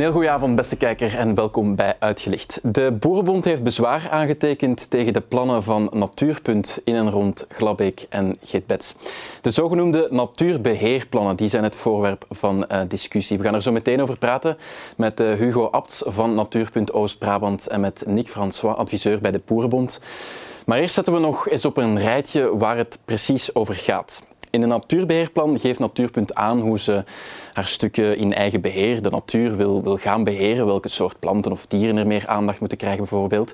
Een heel goede avond, beste kijker, en welkom bij Uitgelicht. De Boerenbond heeft bezwaar aangetekend tegen de plannen van Natuurpunt in en rond Glabbeek en Geetbets. De zogenoemde natuurbeheerplannen die zijn het voorwerp van uh, discussie. We gaan er zo meteen over praten met uh, Hugo Abts van Natuurpunt Oost-Brabant en met Nick François, adviseur bij de Boerenbond. Maar eerst zetten we nog eens op een rijtje waar het precies over gaat. In een natuurbeheerplan geeft Natuurpunt aan hoe ze haar stukken in eigen beheer, de natuur, wil, wil gaan beheren. Welke soort planten of dieren er meer aandacht moeten krijgen, bijvoorbeeld.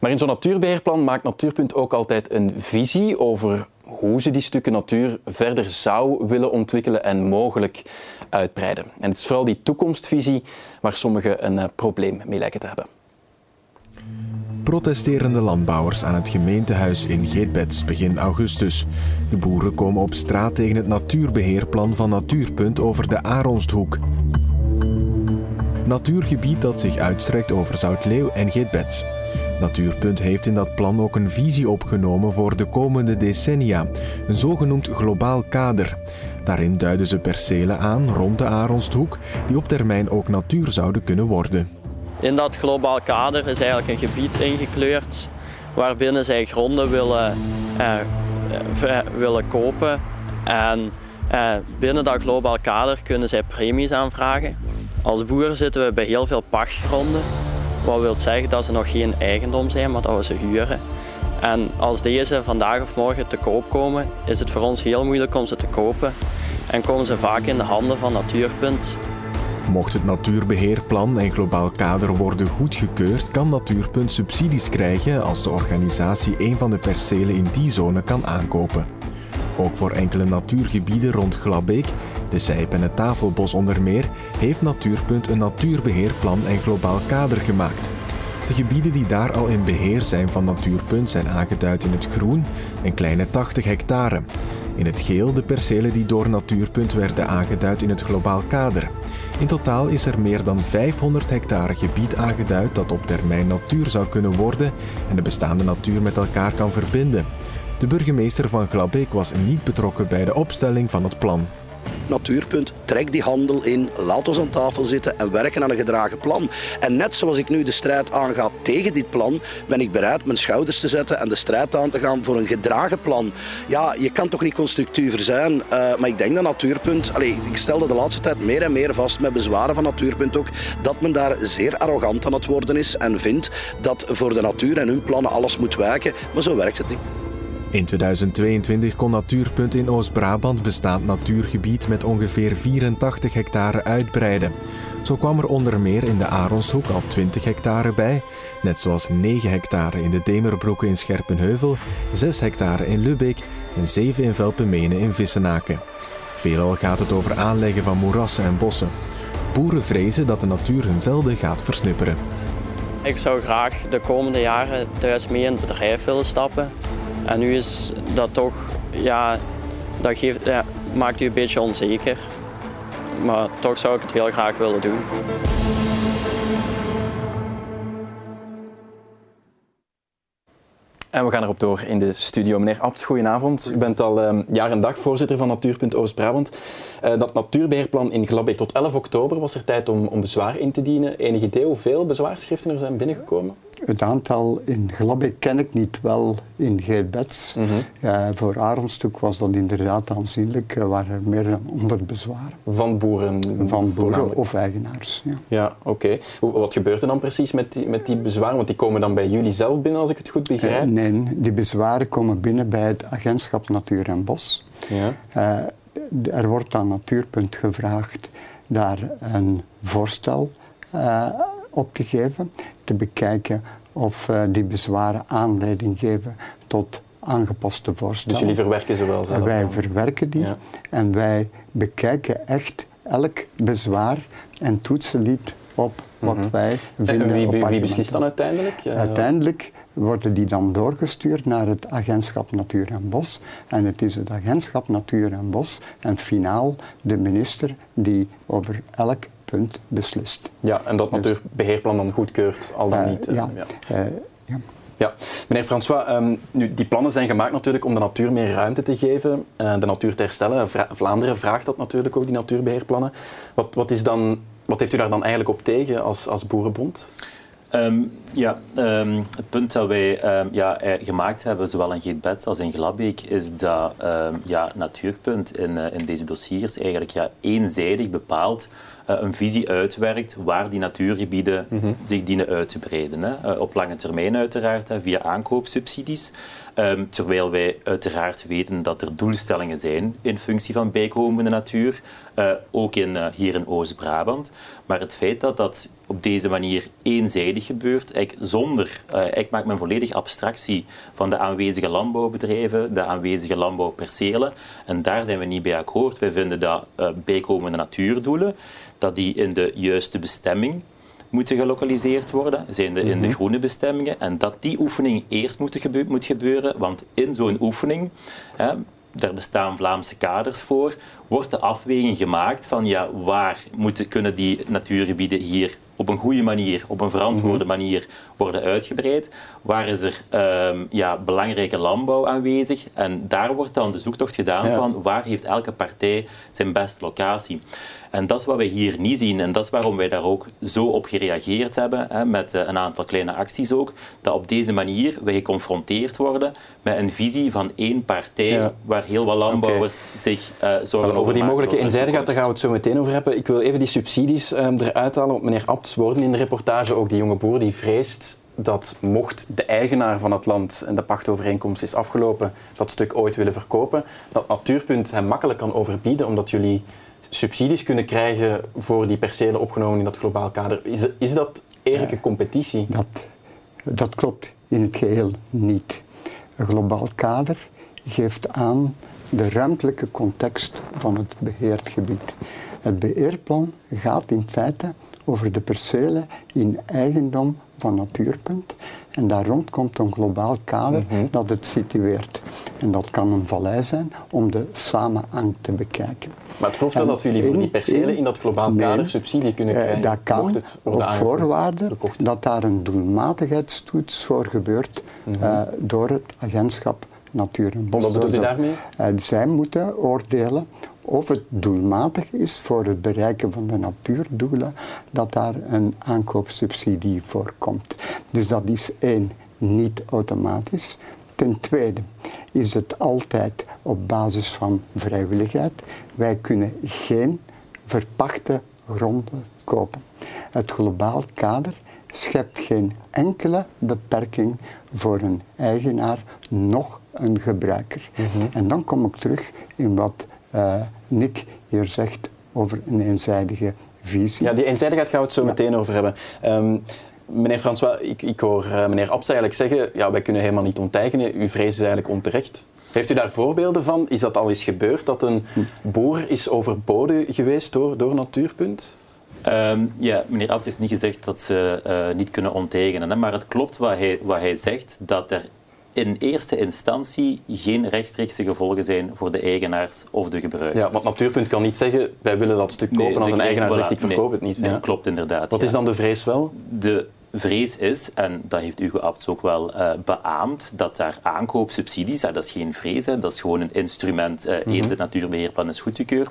Maar in zo'n natuurbeheerplan maakt Natuurpunt ook altijd een visie over hoe ze die stukken natuur verder zou willen ontwikkelen en mogelijk uitbreiden. En het is vooral die toekomstvisie waar sommigen een uh, probleem mee lijken te hebben. Protesterende landbouwers aan het gemeentehuis in Geetbeds begin augustus. De boeren komen op straat tegen het natuurbeheerplan van Natuurpunt over de Aronsdhoek. Natuurgebied dat zich uitstrekt over Zoutleeuw en Geetbeds. Natuurpunt heeft in dat plan ook een visie opgenomen voor de komende decennia, een zogenoemd globaal kader. Daarin duiden ze percelen aan rond de Aronsdhoek die op termijn ook natuur zouden kunnen worden. In dat globaal kader is eigenlijk een gebied ingekleurd waarbinnen zij gronden willen, eh, eh, willen kopen. En eh, binnen dat globaal kader kunnen zij premies aanvragen. Als boer zitten we bij heel veel pachtgronden. Wat wil zeggen dat ze nog geen eigendom zijn, maar dat we ze huren. En als deze vandaag of morgen te koop komen, is het voor ons heel moeilijk om ze te kopen. En komen ze vaak in de handen van Natuurpunt. Mocht het natuurbeheerplan en globaal kader worden goedgekeurd, kan Natuurpunt subsidies krijgen als de organisatie een van de percelen in die zone kan aankopen. Ook voor enkele natuurgebieden rond Glabbeek, de Zijp en het Tafelbos onder meer, heeft Natuurpunt een natuurbeheerplan en globaal kader gemaakt. De gebieden die daar al in beheer zijn van Natuurpunt zijn aangeduid in het groen, een kleine 80 hectare. In het geel de percelen die door Natuurpunt werden aangeduid in het globaal kader. In totaal is er meer dan 500 hectare gebied aangeduid dat op termijn natuur zou kunnen worden en de bestaande natuur met elkaar kan verbinden. De burgemeester van Glabbeek was niet betrokken bij de opstelling van het plan. Natuurpunt, trek die handel in, laat ons aan tafel zitten en werken aan een gedragen plan. En net zoals ik nu de strijd aanga tegen dit plan, ben ik bereid mijn schouders te zetten en de strijd aan te gaan voor een gedragen plan. Ja, je kan toch niet constructiever zijn, uh, maar ik denk dat Natuurpunt, allez, ik stelde de laatste tijd meer en meer vast met bezwaren van Natuurpunt ook, dat men daar zeer arrogant aan het worden is en vindt dat voor de natuur en hun plannen alles moet wijken, maar zo werkt het niet. In 2022 kon Natuurpunt in Oost-Brabant bestaand natuurgebied met ongeveer 84 hectare uitbreiden. Zo kwam er onder meer in de Aronshoek al 20 hectare bij, net zoals 9 hectare in de Demerbroeken in Scherpenheuvel, 6 hectare in Lubbeek en 7 in Velpemene in Vissenaken. Veelal gaat het over aanleggen van moerassen en bossen. Boeren vrezen dat de natuur hun velden gaat versnipperen. Ik zou graag de komende jaren thuis mee in het bedrijf willen stappen en nu is dat toch, ja, dat geeft, ja, maakt u een beetje onzeker. Maar toch zou ik het heel graag willen doen. En we gaan erop door in de studio. Meneer Abts, goedenavond. U bent al um, jaar en dag voorzitter van Natuurpunt Oost-Brabant. Uh, dat natuurbeheerplan in Glabbeek tot 11 oktober was er tijd om, om bezwaar in te dienen. Enig idee hoeveel bezwaarschriften er zijn binnengekomen? Het aantal in Glabbeek ken ik niet wel in Geetbeds. Mm -hmm. voor Aronstuk was dat inderdaad aanzienlijk. Er waren er meer dan 100 bezwaren. Van boeren? Van boeren of eigenaars, ja. Ja, oké. Wat gebeurt er dan precies met die, met die bezwaren? Want die komen dan bij jullie zelf binnen, als ik het goed begrijp? Uh, nee, die bezwaren komen binnen bij het agentschap Natuur en Bos. Ja. Uh, er wordt aan Natuurpunt gevraagd daar een voorstel op te geven, te bekijken of uh, die bezwaren aanleiding geven tot aangepaste voorstellen. Dus jullie verwerken ze wel zelf? Wij verwerken die ja. en wij bekijken echt elk bezwaar en toetsen niet op wat mm -hmm. wij vinden. En wie, wie, wie beslist dan uiteindelijk? Ja. Uiteindelijk worden die dan doorgestuurd naar het agentschap Natuur en Bos. En het is het agentschap Natuur en Bos en finaal de minister die over elk punt beslist. Ja, en dat dus, natuurbeheerplan dan goedkeurt, al dan uh, niet. Uh, ja. ja. ja. Ja, meneer François, um, nu, die plannen zijn gemaakt natuurlijk om de natuur meer ruimte te geven, uh, de natuur te herstellen. Vra Vlaanderen vraagt dat natuurlijk ook, die natuurbeheerplannen. Wat, wat is dan Wat heeft u daar dan eigenlijk op tegen als, als Boerenbond? Ehm, ja, ehm, het punt dat wij um, ja, eh, gemaakt hebben, zowel in Geetbeds als in Glabbeek, is dat ja, Natuurpunt in, uh, in deze dossiers eigenlijk ja, eenzijdig bepaalt een visie uitwerkt waar die natuurgebieden mm -hmm. zich dienen uit te breiden. Hè. op lange termijn uiteraard, hè, via aankoopsubsidies. Um, terwijl wij uiteraard weten dat er doelstellingen zijn in functie van bijkomende natuur, uh, ook in, uh, hier in Oost-Brabant. Maar het feit dat dat op deze manier eenzijdig gebeurt, ik, zonder, uh, ik maak me volledig abstractie van de aanwezige landbouwbedrijven, de aanwezige landbouwpercelen. En daar zijn we niet bij akkoord. Wij vinden dat bijkomende natuurdoelen, dat die in de juiste bestemming moeten gelokaliseerd worden, zijn de, in de mhm. groene bestemmingen. En dat die oefening eerst moet, gebeuren, moet gebeuren want in zo'n oefening, hè, daar bestaan Vlaamse kaders voor, wordt de afweging gemaakt van ja, waar moeten, kunnen die natuurgebieden hier op een goede manier, op een verantwoorde mhm. manier worden uitgebreid. Waar is er um, ja, belangrijke landbouw aanwezig? En daar wordt dan de zoektocht gedaan van waar heeft elke partij zijn beste locatie. En dat is wat wij hier niet zien. En dat is waarom wij daar ook zo op gereageerd hebben, hè, met uh, een aantal kleine acties ook. Dat op deze manier wij geconfronteerd worden met een visie van één partij, ja. waar heel wat landbouwers okay. zich uh, zorgen over Over die mogelijke inzijdigheid, daar gaan we het zo meteen over hebben. Ik wil even die subsidies um, eruit halen. Meneer Abts worden in de reportage ook die jonge boer die vreest dat mocht de eigenaar van het land en de pachtovereenkomst is afgelopen, dat stuk ooit willen verkopen, dat Natuurpunt hem makkelijk kan overbieden omdat jullie subsidies kunnen krijgen voor die percelen opgenomen in dat globaal kader. Is, is dat eerlijke competitie? Dat, dat klopt in het geheel niet. Een globaal kader geeft aan de ruimtelijke context van het beheerd gebied. Het beheerplan gaat in feite over de percelen in eigendom van Natuurpunt. En daar rond komt een globaal kader mhm. dat het situeert. En dat kan een vallei zijn om de samenhang te bekijken. Maar het klopt wel dat jullie voor die percelen in dat globaal kader subsidie kunnen krijgen? dat kan op voorwaarde dat daar een doelmatigheidstoets voor gebeurt mm -hmm. uh, door het agentschap Natuur en Bos. Wat bedoelt u daarmee? Uh, zij moeten oordelen of het doelmatig is voor het bereiken van de natuurdoelen, dat daar een aankoopsubsidie voor komt. Dus dat is één, niet automatisch. Ten tweede is het altijd op basis van vrijwilligheid. Wij kunnen geen verpachte gronden kopen. Het globaal kader schept geen enkele beperking voor een eigenaar, nog een gebruiker. Mhm. En dan kom ik terug in wat uh, Nick hier zegt over een eenzijdige visie. Ja, die eenzijdigheid gaan we het zo meteen over hebben. Um, meneer François, ik, ik hoor uh, meneer Abs eigenlijk zeggen, ja, wij kunnen helemaal niet onteigenen, uw vrees is eigenlijk onterecht. Heeft u daar voorbeelden van? Is dat al eens gebeurd, dat een boer is overboden geweest door, door Natuurpunt? Um, ja, meneer Abs heeft niet gezegd dat ze uh, niet kunnen onteigenen. Hè, maar het klopt wat hij, wat hij zegt, dat er in eerste instantie geen rechtstreekse gevolgen zijn voor de eigenaars of de gebruikers. Ja, want Natuurpunt kan niet zeggen, wij willen dat stuk kopen als een eigenaar voilà, zegt, ik verkoop nee, het niet. Nee, ja. klopt inderdaad. Wat ja. is dan de vrees wel? De vrees is, en dat heeft Hugo Abts ook wel uh, beaamd, dat daar aankoopsubsidies, dat is geen vrees, hè, dat is gewoon een instrument, uh, mm -hmm. eens het natuurbeheerplan is goedgekeurd,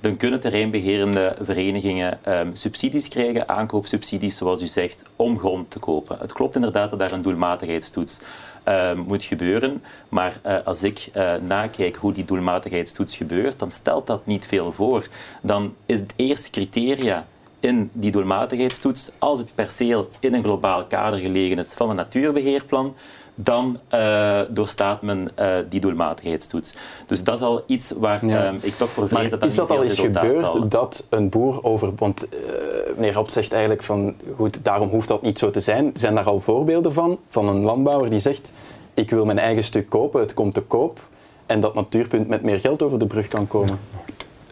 dan kunnen terreinbeherende verenigingen um, subsidies krijgen, aankoopsubsidies, zoals u zegt, om grond te kopen. Het klopt inderdaad dat daar een doelmatigheidstoets uh, moet gebeuren, maar uh, als ik uh, nakijk hoe die doelmatigheidstoets gebeurt, dan stelt dat niet veel voor. Dan is het eerste criteria in die doelmatigheidstoets, als het perceel in een globaal kader gelegen is van een natuurbeheerplan, dan uh, doorstaat men uh, die doelmatigheidstoets. Dus dat is al iets waar ja. uh, ik toch voor vrees dat dat is dat al eens gebeurd zal. dat een boer over... Want meneer Hop zegt eigenlijk van, goed, daarom hoeft dat niet zo te zijn. Zijn daar al voorbeelden van, van een landbouwer die zegt, ik wil mijn eigen stuk kopen, het komt te koop, en dat Natuurpunt met meer geld over de brug kan komen?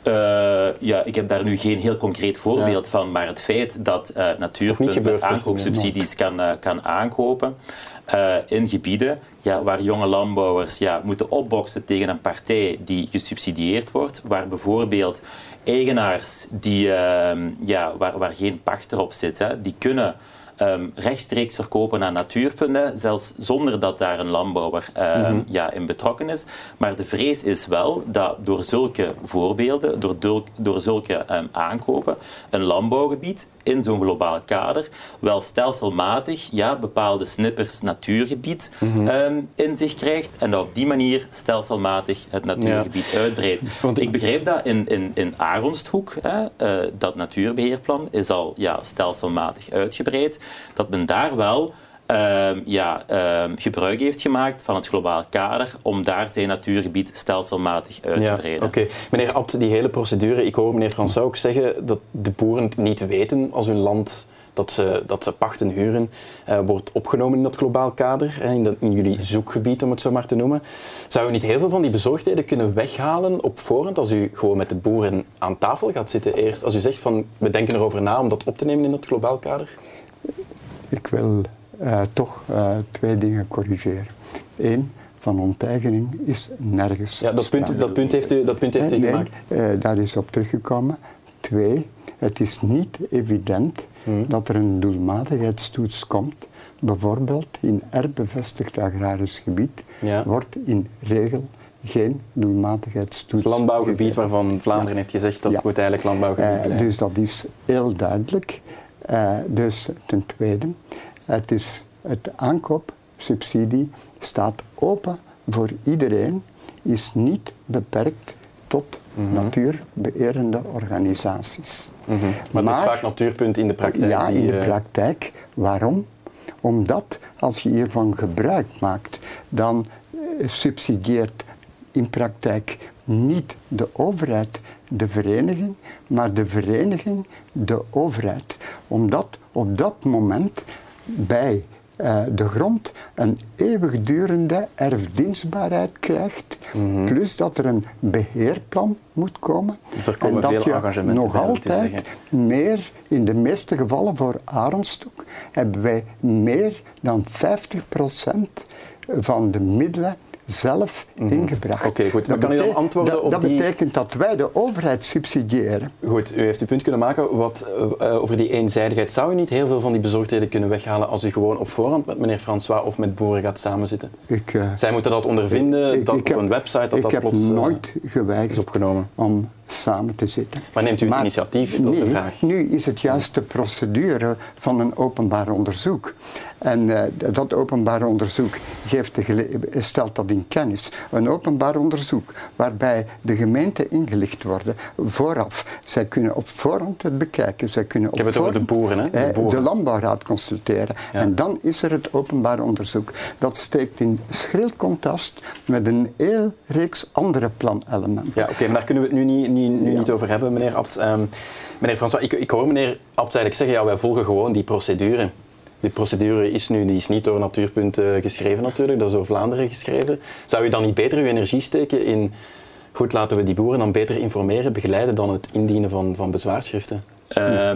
Uh, ja, ik heb daar nu geen heel concreet voorbeeld ja. van, maar het feit dat uh, Natuurpunt met aankoopsubsidies kan, uh, kan aankopen in gebieden ja, waar jonge landbouwers ja, moeten opboksen tegen een partij die gesubsidieerd wordt, waar bijvoorbeeld eigenaars die, ja, waar, waar geen pacht erop zit, hè, die kunnen um, rechtstreeks verkopen aan natuurpunten, zelfs zonder dat daar een landbouwer um, ja, in betrokken is. Maar de vrees is wel dat door zulke voorbeelden, door, door zulke um, aankopen, een landbouwgebied in zo'n globaal kader wel stelselmatig ja, bepaalde snippers natuurgebied mm in zich krijgt en dat op die manier stelselmatig het natuurgebied uitbreidt. Ik begreep dat in, in, in Aronsthoek, hè, uh, dat natuurbeheerplan is al ja, stelselmatig uitgebreid, dat men daar wel uh, ja, uh, gebruik heeft gemaakt van het globaal kader om daar zijn natuurgebied stelselmatig uit te breiden. Oké, meneer Abt, die hele procedure, ik hoor meneer François ook zeggen dat de boeren niet weten als hun land dat ze, dat ze pachten huren, uh, wordt opgenomen in dat globaal kader, in, dat, in, jullie zoekgebied om het zo maar te noemen. Zou u niet heel veel van die bezorgdheden kunnen weghalen op voorhand als u gewoon met de boeren aan tafel gaat zitten eerst? Als u zegt van we denken erover na om dat op te nemen in dat globaal kader? Ik wil uh, toch uh, twee dingen corrigeren. Eén, van onteigening is nergens. Ja, dat punt, dat punt heeft u, dat punt heeft u nee, gemaakt. Uh, daar is op teruggekomen. Twee, het is niet evident hmm. dat er een doelmatigheidstoets komt. Bijvoorbeeld in erbevestigd agrarisch gebied ja. wordt in regel geen doelmatigheidstoets. Het landbouwgebied waarvan Vlaanderen ja. heeft gezegd dat ja. moet eigenlijk landbouwgebied blijven. dus dat is heel duidelijk. Dus ten tweede, het, is, het aankoopsubsidie staat open voor iedereen, is niet beperkt tot mm -hmm. natuurbeërende organisaties. Mm -hmm. Maar, maar het is vaak natuurpunt in de praktijk. Ja, in de praktijk. Waarom? Omdat als je hiervan gebruik maakt, dan subsidieert in praktijk niet de overheid de vereniging, maar de vereniging de overheid. Omdat op dat moment bij uh, de grond een eeuwigdurende erfdienstbaarheid krijgt, mm -hmm. plus dat er een beheerplan moet komen. Dus er komen en dat veel je nog altijd meer, in de meeste gevallen voor Arendstok, hebben wij meer dan 50% van de middelen zelf mm -hmm. ingebracht. Oké, okay, goed. Dat, kan u dan antwoorden dat, op dat die... betekent dat wij de overheid subsidiëren. Goed, u heeft uw punt kunnen maken. Wat, uh, over die eenzijdigheid zou u niet heel veel van die bezorgdheden kunnen weghalen als u gewoon op voorhand met meneer François of met boeren gaat samenzitten? Ik, uh, Zij moeten dat ondervinden, ik, dat ik op heb, een website, dat ik dat heb nooit geweigerd is opgenomen. om samen te zitten. Maar neemt u het maar initiatief? Dat is nu, de vraag. Nu is het juist de procedure van een openbaar onderzoek. En uh, dat openbaar onderzoek geeft de stelt dat in kennis. Een openbaar onderzoek waarbij de gemeenten ingelicht worden vooraf. Zij kunnen op voorhand het bekijken. Zij kunnen op Ik heb het over de boeren, hè? De, boeren. de landbouwraad consulteren. Ja. En dan is er het openbaar onderzoek. Dat steekt in schril contrast met een heel reeks andere planelementen. Ja, oké, okay, maar daar kunnen we het nu niet, niet, nu ja. niet over hebben, meneer Abt. Um, meneer François, ik, ik hoor meneer Abt eigenlijk zeggen, ja, wij volgen gewoon die procedure. Die procedure is nu die is niet door Natuurpunt uh, geschreven natuurlijk, dat is door Vlaanderen geschreven. Zou u dan niet beter uw energie steken in, goed, laten we die boeren dan beter informeren, begeleiden dan het indienen van, van bezwaarschriften? Uh,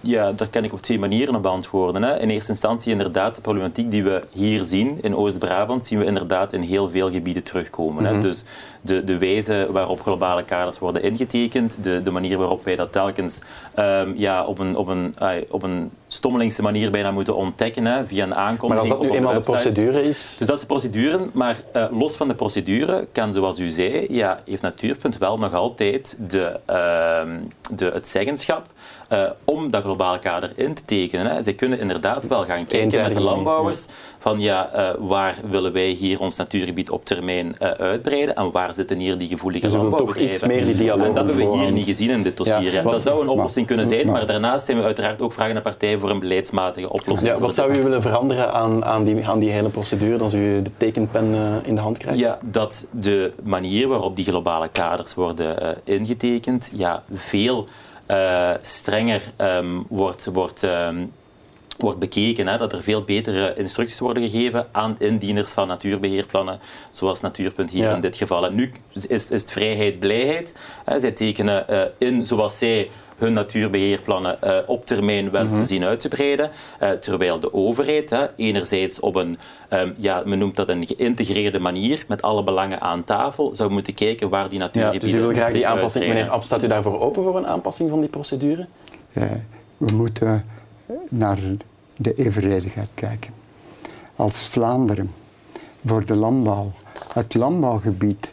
ja, daar kan ik op twee manieren op beantwoorden. Hè. In eerste instantie inderdaad de problematiek die we hier zien in Oost-Brabant, zien we inderdaad in heel veel gebieden terugkomen. Hè. Mm -hmm. Dus de, de wijze waarop globale kaders worden ingetekend, de, de manier waarop wij dat telkens um, ja, op, een, op, een, uh, op een stommelingse manier bijna moeten ontdekken hè, via een aankondiging. Maar als dat nu eenmaal de, procedure is? Dus dat is de procedure, maar uh, los van de procedure kan, zoals u zei, ja, heeft Natuurpunt wel nog altijd de, uh, de, het zeggenschap uh, om dat globale kader in te tekenen. Hè. Zij kunnen inderdaad wel gaan kijken met de landbouwers van ja, uh, waar willen wij hier ons natuurgebied op termijn uh, uitbreiden en waar zitten hier die gevoelige dus landbouwbedrijven. Toch iets meer die dialoog en dat hebben we hier niet gezien in dit dossier. Ja, wat, dat zou een oplossing maar, kunnen zijn, maar, maar daarnaast zijn we uiteraard ook vragen naar partijen voor een beleidsmatige oplossing. Ja, wat zou u willen veranderen aan, aan, die, aan die hele procedure als u de tekenpen in de hand krijgt? Ja, dat de manier waarop die globale kaders worden ingetekend, ja, veel strenger um, wordt, wordt, um, wordt bekeken. Hè, dat er veel betere instructies worden gegeven aan indieners van natuurbeheerplannen, zoals Natuurpunt hier ja. in dit geval. En nu is, is het vrijheid, blijheid. Hè, zij tekenen uh, in zoals zij hun natuurbeheerplannen uh, op termijn wensen mm -hmm. zien uit te breiden. Uh, terwijl de overheid hè, enerzijds op een, um, ja, men noemt dat een geïntegreerde manier, met alle belangen aan tafel, zou moeten kijken waar die natuurgebieden ja, Dus u wil graag die aanpassing, uitbreiden. meneer Ab, staat u daarvoor open voor een aanpassing van die procedure? Ja, we moeten naar de evenredigheid kijken. Als Vlaanderen voor de landbouw, het landbouwgebied,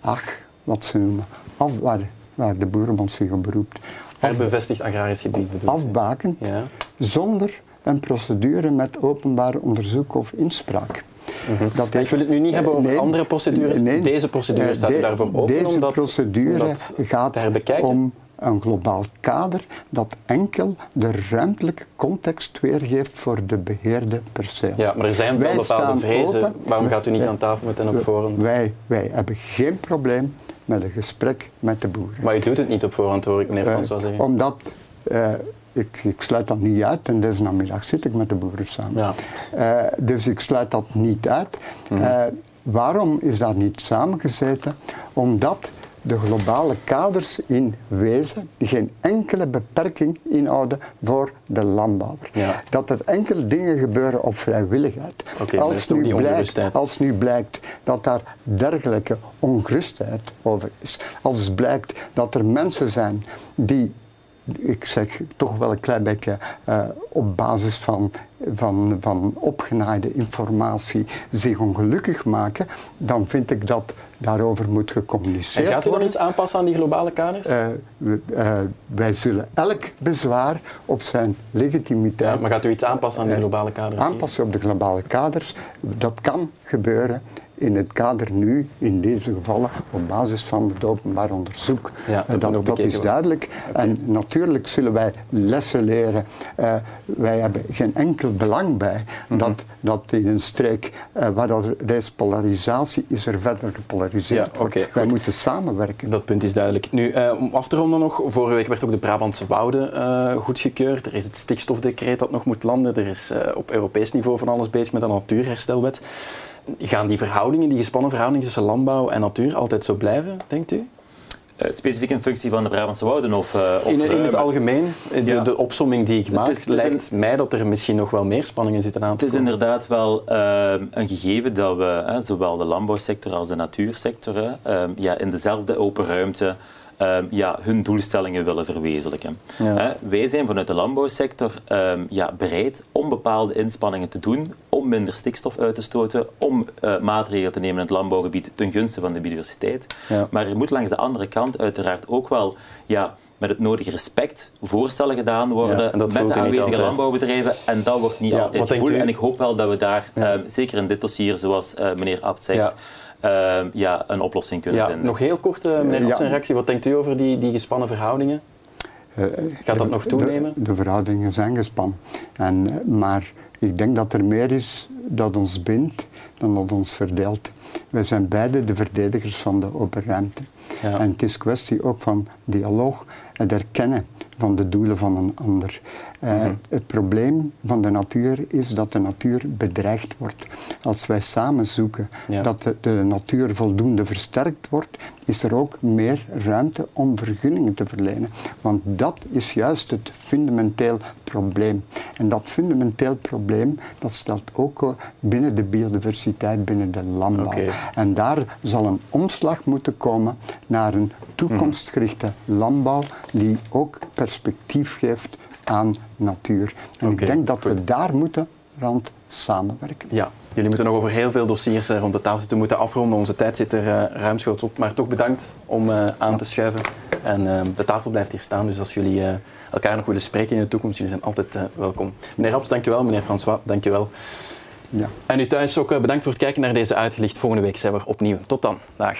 ach, wat ze noemen, af, waar, waar de Boerenbond zich op beroept. Herbevestigd agrarisch gebied bedoel Afbaken, ja. zonder een procedure met openbaar onderzoek of inspraak. Mm dat ik wil het nu niet hebben over andere procedures. Nee, deze procedure staat de, daarvoor open. Deze omdat, procedure gaat om een globaal kader dat enkel de ruimtelijke context weergeeft voor de beheerde perceel. Ja, maar er zijn wel bepaalde vrezen. Waarom gaat u niet aan tafel met hen op voorhand? Wij, wij hebben geen probleem met een gesprek met de boeren. Maar je doet het niet op voorhand, hoor ik meneer Frans wel zeggen. Omdat... Uh, ik, ik, sluit dat niet uit en deze namiddag zit ik met de boeren samen. Ja. Uh, dus ik sluit dat niet uit. Uh, waarom is dat niet samengezeten? Omdat de globale kaders in wezen geen enkele beperking inhouden voor de landbouwer. Dat er enkele dingen gebeuren op vrijwilligheid. als, nu blijkt, als nu blijkt dat daar dergelijke ongerustheid over is, als blijkt dat er mensen zijn die ik zeg toch wel een klein beetje uh, op basis van, van, van opgenaaide informatie zich ongelukkig maken, dan vind ik dat daarover moet gecommuniceerd worden. En gaat u dan iets aanpassen aan die globale kaders? Uh, uh, wij zullen elk bezwaar op zijn legitimiteit... Ja, maar gaat u iets aanpassen aan die globale kaders? Aanpassen op de globale kaders, dat kan gebeuren in het kader nu, in deze gevallen, op basis van het openbaar onderzoek. Ja, dat, dat, dat is duidelijk. En natuurlijk zullen wij lessen leren. Uh, wij hebben geen enkel belang bij mm dat, dat in een streek uh, waar er is polarisatie is, er verder gepolariseerd ja, okay, Wij moeten samenwerken. Dat punt is duidelijk. Nu, uh, om af te ronden nog, vorige week werd ook de Brabantse Wouden goedgekeurd. Er is het stikstofdecreet dat nog moet landen. Er is op Europees niveau van alles bezig met een natuurherstelwet. Gaan die verhoudingen, die gespannen verhoudingen tussen landbouw en natuur altijd zo blijven, denkt u? Uh, specifiek in functie van de Brabantse wouden? Of, uh, of in, in, het algemeen, de, de opsomming die ik maak, het is, lijkt mij dat er misschien nog wel meer spanningen zitten aan te Het is inderdaad wel uh, een gegeven dat we, zowel de landbouwsector als de natuursector, ja, in dezelfde open ruimte um, ja, hun doelstellingen willen verwezenlijken. wij zijn vanuit de landbouwsector um, ja, bereid om bepaalde inspanningen te doen om minder stikstof uit te stoten, om uh, maatregelen te nemen in het landbouwgebied ten gunste van de biodiversiteit. Ja. Maar er moet langs de andere kant uiteraard ook wel ja, met het nodige respect voorstellen gedaan worden met de aanwezige landbouwbedrijven. En dat wordt niet altijd gevoeld. En ik hoop wel dat we daar, um, zeker in dit dossier, zoals uh, meneer Abt zegt, uh, ja, een oplossing kunnen ja, vinden. Nog heel kort, uh, meneer ja. reactie. Wat denkt u over die, die gespannen verhoudingen? Uh, Gaat dat nog toenemen? De, de, verhoudingen zijn gespannen. En, maar ik denk dat er meer is dat ons bindt dan dat ons verdeelt. Wij zijn beide de verdedigers van de open ruimte. Ja. En het is kwestie ook van dialoog en erkennen van de doelen van een ander. Uh, Het probleem van de natuur is dat de natuur bedreigd wordt. Als wij samen zoeken dat de, de, natuur voldoende versterkt wordt, is er ook meer ruimte om vergunningen te verlenen. Want dat is juist het fundamenteel probleem. En dat fundamenteel probleem, dat stelt ook binnen de biodiversiteit, binnen de landbouw. Okay. En daar zal een omslag moeten komen naar een toekomstgerichte landbouw die ook perspectief geeft aan natuur. En ik denk dat we daar moeten rond samenwerken. Ja, jullie moeten nog over heel veel dossiers rond de tafel zitten, moeten afronden. Onze tijd zit er uh, ruimschoots op. Maar toch bedankt om uh, aan te schuiven. En uh, de tafel blijft hier staan, dus als jullie elkaar nog willen spreken in de toekomst, jullie zijn altijd welkom. Meneer Raps, dankjewel. Meneer François, dankjewel. Ja. En u thuis ook bedankt voor het kijken naar deze uitgelicht. Volgende week zijn we opnieuw. Tot dan. Dag.